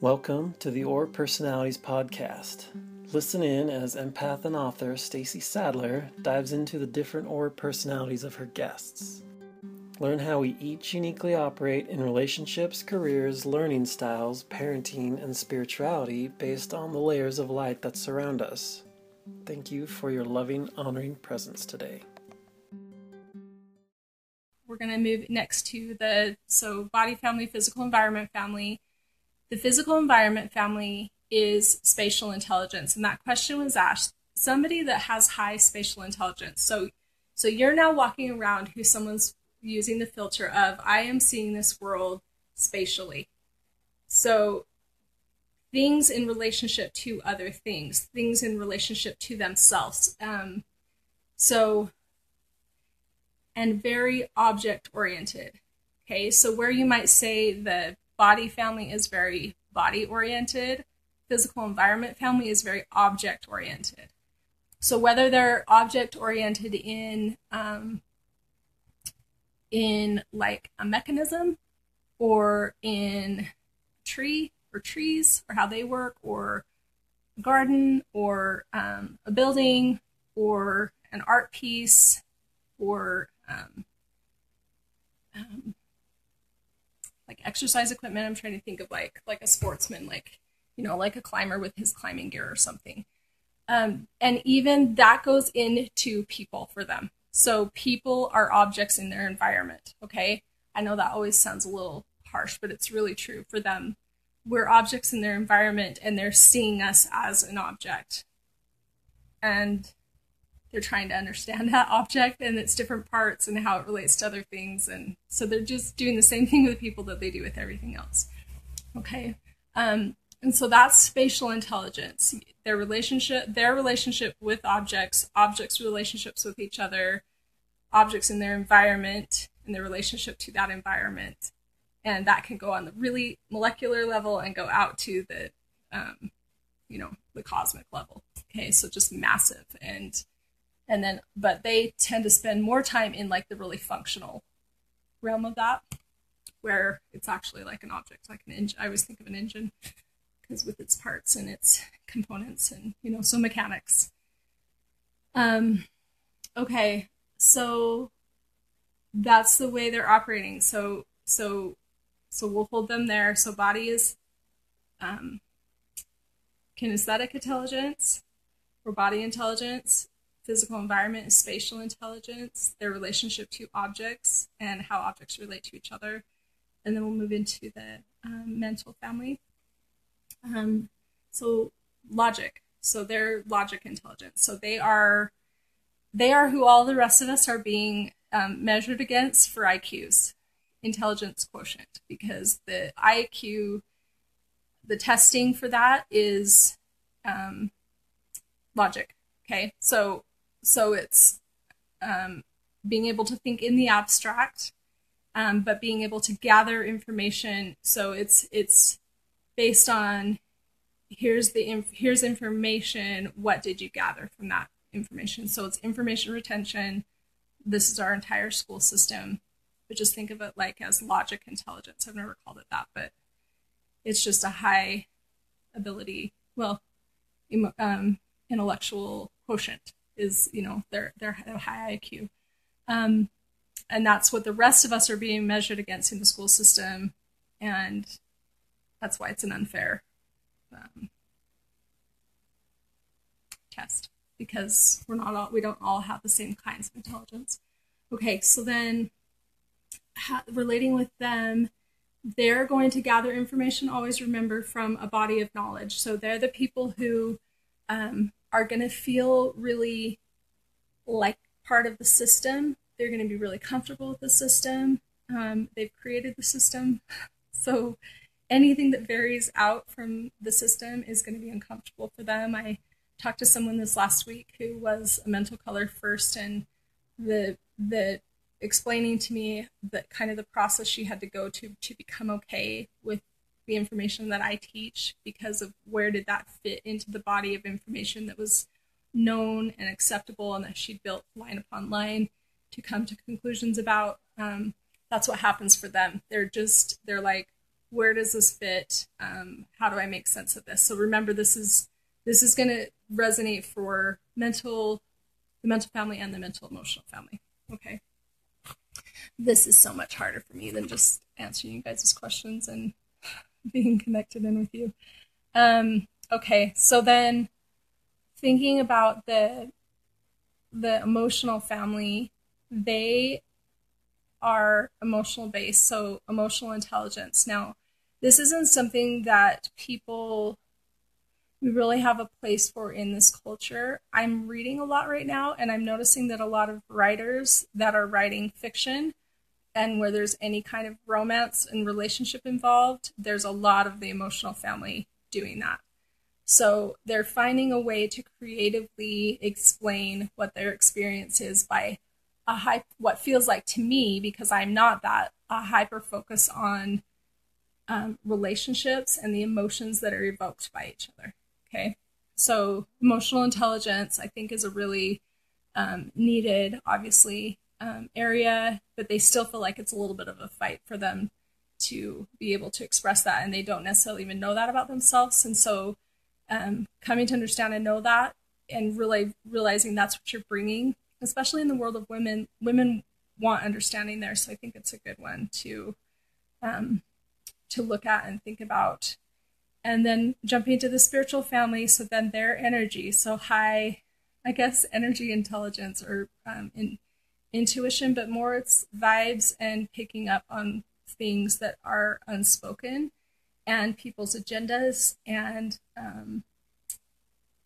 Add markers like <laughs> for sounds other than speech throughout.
Welcome to the Aura Personalities podcast. Listen in as empath and author Stacy Sadler dives into the different Aura personalities of her guests. Learn how we each uniquely operate in relationships, careers, learning styles, parenting, and spirituality based on the layers of light that surround us. Thank you for your loving, honoring presence today. We're going to move next to the so body family, physical environment family. The physical environment family is spatial intelligence, and that question was asked somebody that has high spatial intelligence. So, so you're now walking around who someone's using the filter of I am seeing this world spatially. So things in relationship to other things, things in relationship to themselves. Um, so, and very object oriented. Okay, so where you might say the body family is very body oriented, physical environment family is very object oriented. So whether they're object oriented in um, in like a mechanism or in tree or trees or how they work or a garden or um, a building or an art piece or um, um, like exercise equipment i'm trying to think of like like a sportsman like you know like a climber with his climbing gear or something um, and even that goes into people for them so people are objects in their environment, okay? I know that always sounds a little harsh, but it's really true for them. We're objects in their environment and they're seeing us as an object. And they're trying to understand <laughs> that object and its different parts and how it relates to other things. And so they're just doing the same <laughs> thing with people that they do with everything else. Okay. Um, and so that's spatial intelligence their relationship their relationship with objects objects relationships with each other objects in their environment and their relationship to that environment and that can go on the really molecular level and go out to the um, you know the cosmic level okay so just massive and and then but they tend to spend more time in like the really functional realm of that where it's actually like an object like an engine. I always think of an engine because with its parts and its components and you know so mechanics. Um okay so that's the way they're operating. So so so we'll hold them there. So body is um kinesthetic intelligence or body intelligence physical environment spatial intelligence their relationship to objects and how objects relate to each other and then we'll move into the um, mental family um, so logic. So they're logic intelligence. So they are they are who all the rest of us are being um, measured against for IQs, intelligence quotient, because the IQ, the testing for that is um, logic. Okay, so so it's um, being able to think in the abstract, um, but being able to gather information. So it's it's based on here's the here's information. What did you gather from that information? So it's information retention. This is our entire school system. But just think of it like as logic intelligence. I've never called it that but it's just a high ability well um, intellectual quotient is you know they're they're high iq um, and that's what the rest of us are being measured against in the school system and that's why it's an unfair um, test because we're not all we don't all have the same kinds of intelligence. Okay, so then ha- relating with them, they're going to gather information. Always remember from a body of knowledge. So they're the people who um, are going to feel really like part of the system. They're going to be really comfortable with the system. Um, they've created the system, <laughs> so anything that varies out from the system is going to be uncomfortable for them. I talked to someone this last week who was a mental color first, and the the explaining to me that kind of the process she had to go to to become okay with the information that I teach because of where did that fit into the body of information that was known and acceptable and that she'd built line upon line to come to conclusions about. Um, that's what happens for them. They're just they're like where does this fit? Um, how do I make sense of this? So remember, this is this is going to resonate for mental, the mental family and the mental emotional family. Okay. This is so much harder for me than just answering you guys' questions and <laughs> being connected in with you. Um, okay, so then thinking about the the emotional family, they are emotional based, so emotional intelligence. Now, this isn't something that people we really have a place for in this culture. I'm reading a lot right now, and I'm noticing that a lot of writers that are writing fiction and where there's any kind of romance and relationship involved, there's a lot of the emotional family doing that. So they're finding a way to creatively explain what their experience is by a high, what feels like to me, because I'm not that, a hyper focus on um, relationships and the emotions that are evoked by each other. Okay. So emotional intelligence, I think, is a really um, needed, obviously, um, area, but they still feel like it's a little bit of a fight for them to be able to express that, and they don't necessarily even know that about themselves. And so, um, coming to understand and know that, and really realizing that's what you're bringing, especially in the world of women, women want understanding there. So I think it's a good one to um, to look at and think about. And then jumping into the spiritual family, so then their energy, so high, I guess, energy intelligence or um, in intuition, but more it's vibes and picking up on things that are unspoken and people's agendas and um,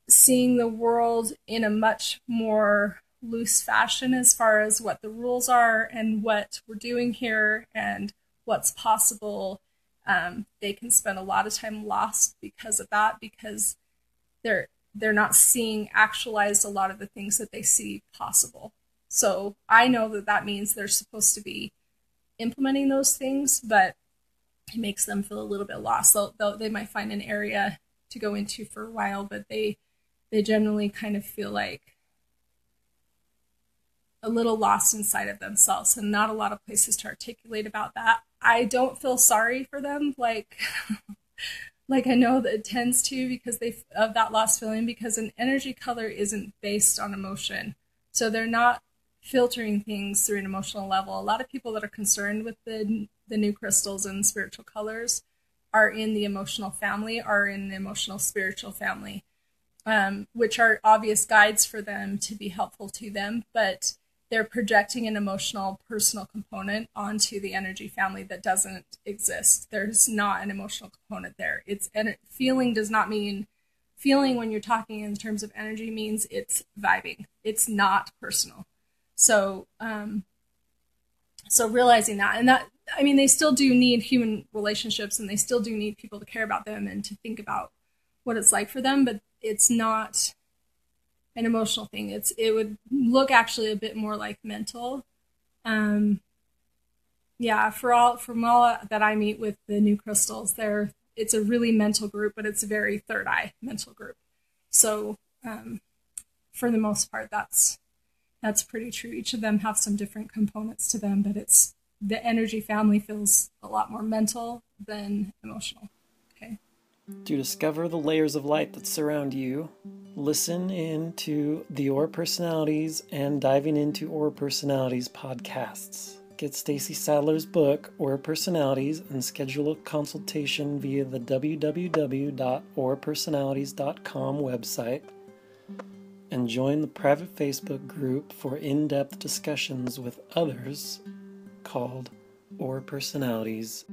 seeing the world in a much more loose fashion as far as what the rules are and what we're doing here and what's possible. Um, they can spend a lot of time lost because of that because they're they're not seeing actualized a lot of the things that they see possible. So I know that that means they're supposed to be implementing those things, but it makes them feel a little bit lost. They'll, they'll, they might find an area to go into for a while, but they they generally kind of feel like a little lost inside of themselves and not a lot of places to articulate about that. I don't feel sorry for them like <laughs> like I know that it tends to because they of that lost feeling because an energy color isn't based on emotion. So they're not filtering things through an emotional level. A lot of people that are concerned with the the new crystals and spiritual colors are in the emotional family, are in the emotional spiritual family, um, which are obvious guides for them to be helpful to them, but they're projecting an emotional personal component onto the energy family that doesn't exist. There's not an emotional component there. It's and feeling does not mean feeling when you're talking in terms of energy means it's vibing. It's not personal. So, um, so realizing that, and that, I mean, they still do need human relationships, and they still do need people to care about them and to think about what it's like for them. But it's not an emotional thing. It's it would look actually a bit more like mental. Um, yeah, for all from all that I meet with the new crystals, they're it's a really mental group, but it's a very third eye mental group. So um, for the most part, that's that's pretty true. Each of them have some different components to them, but it's the energy family feels a lot more mental than emotional. Okay. To discover the layers of light that surround you, listen in to the Aura Personalities and Diving into Aura Personalities podcasts. Get Stacy Sadler's book, Aura Personalities, and schedule a consultation via the www.aurapersonalities.com website and join the private Facebook group for in depth discussions with others called Aura Personalities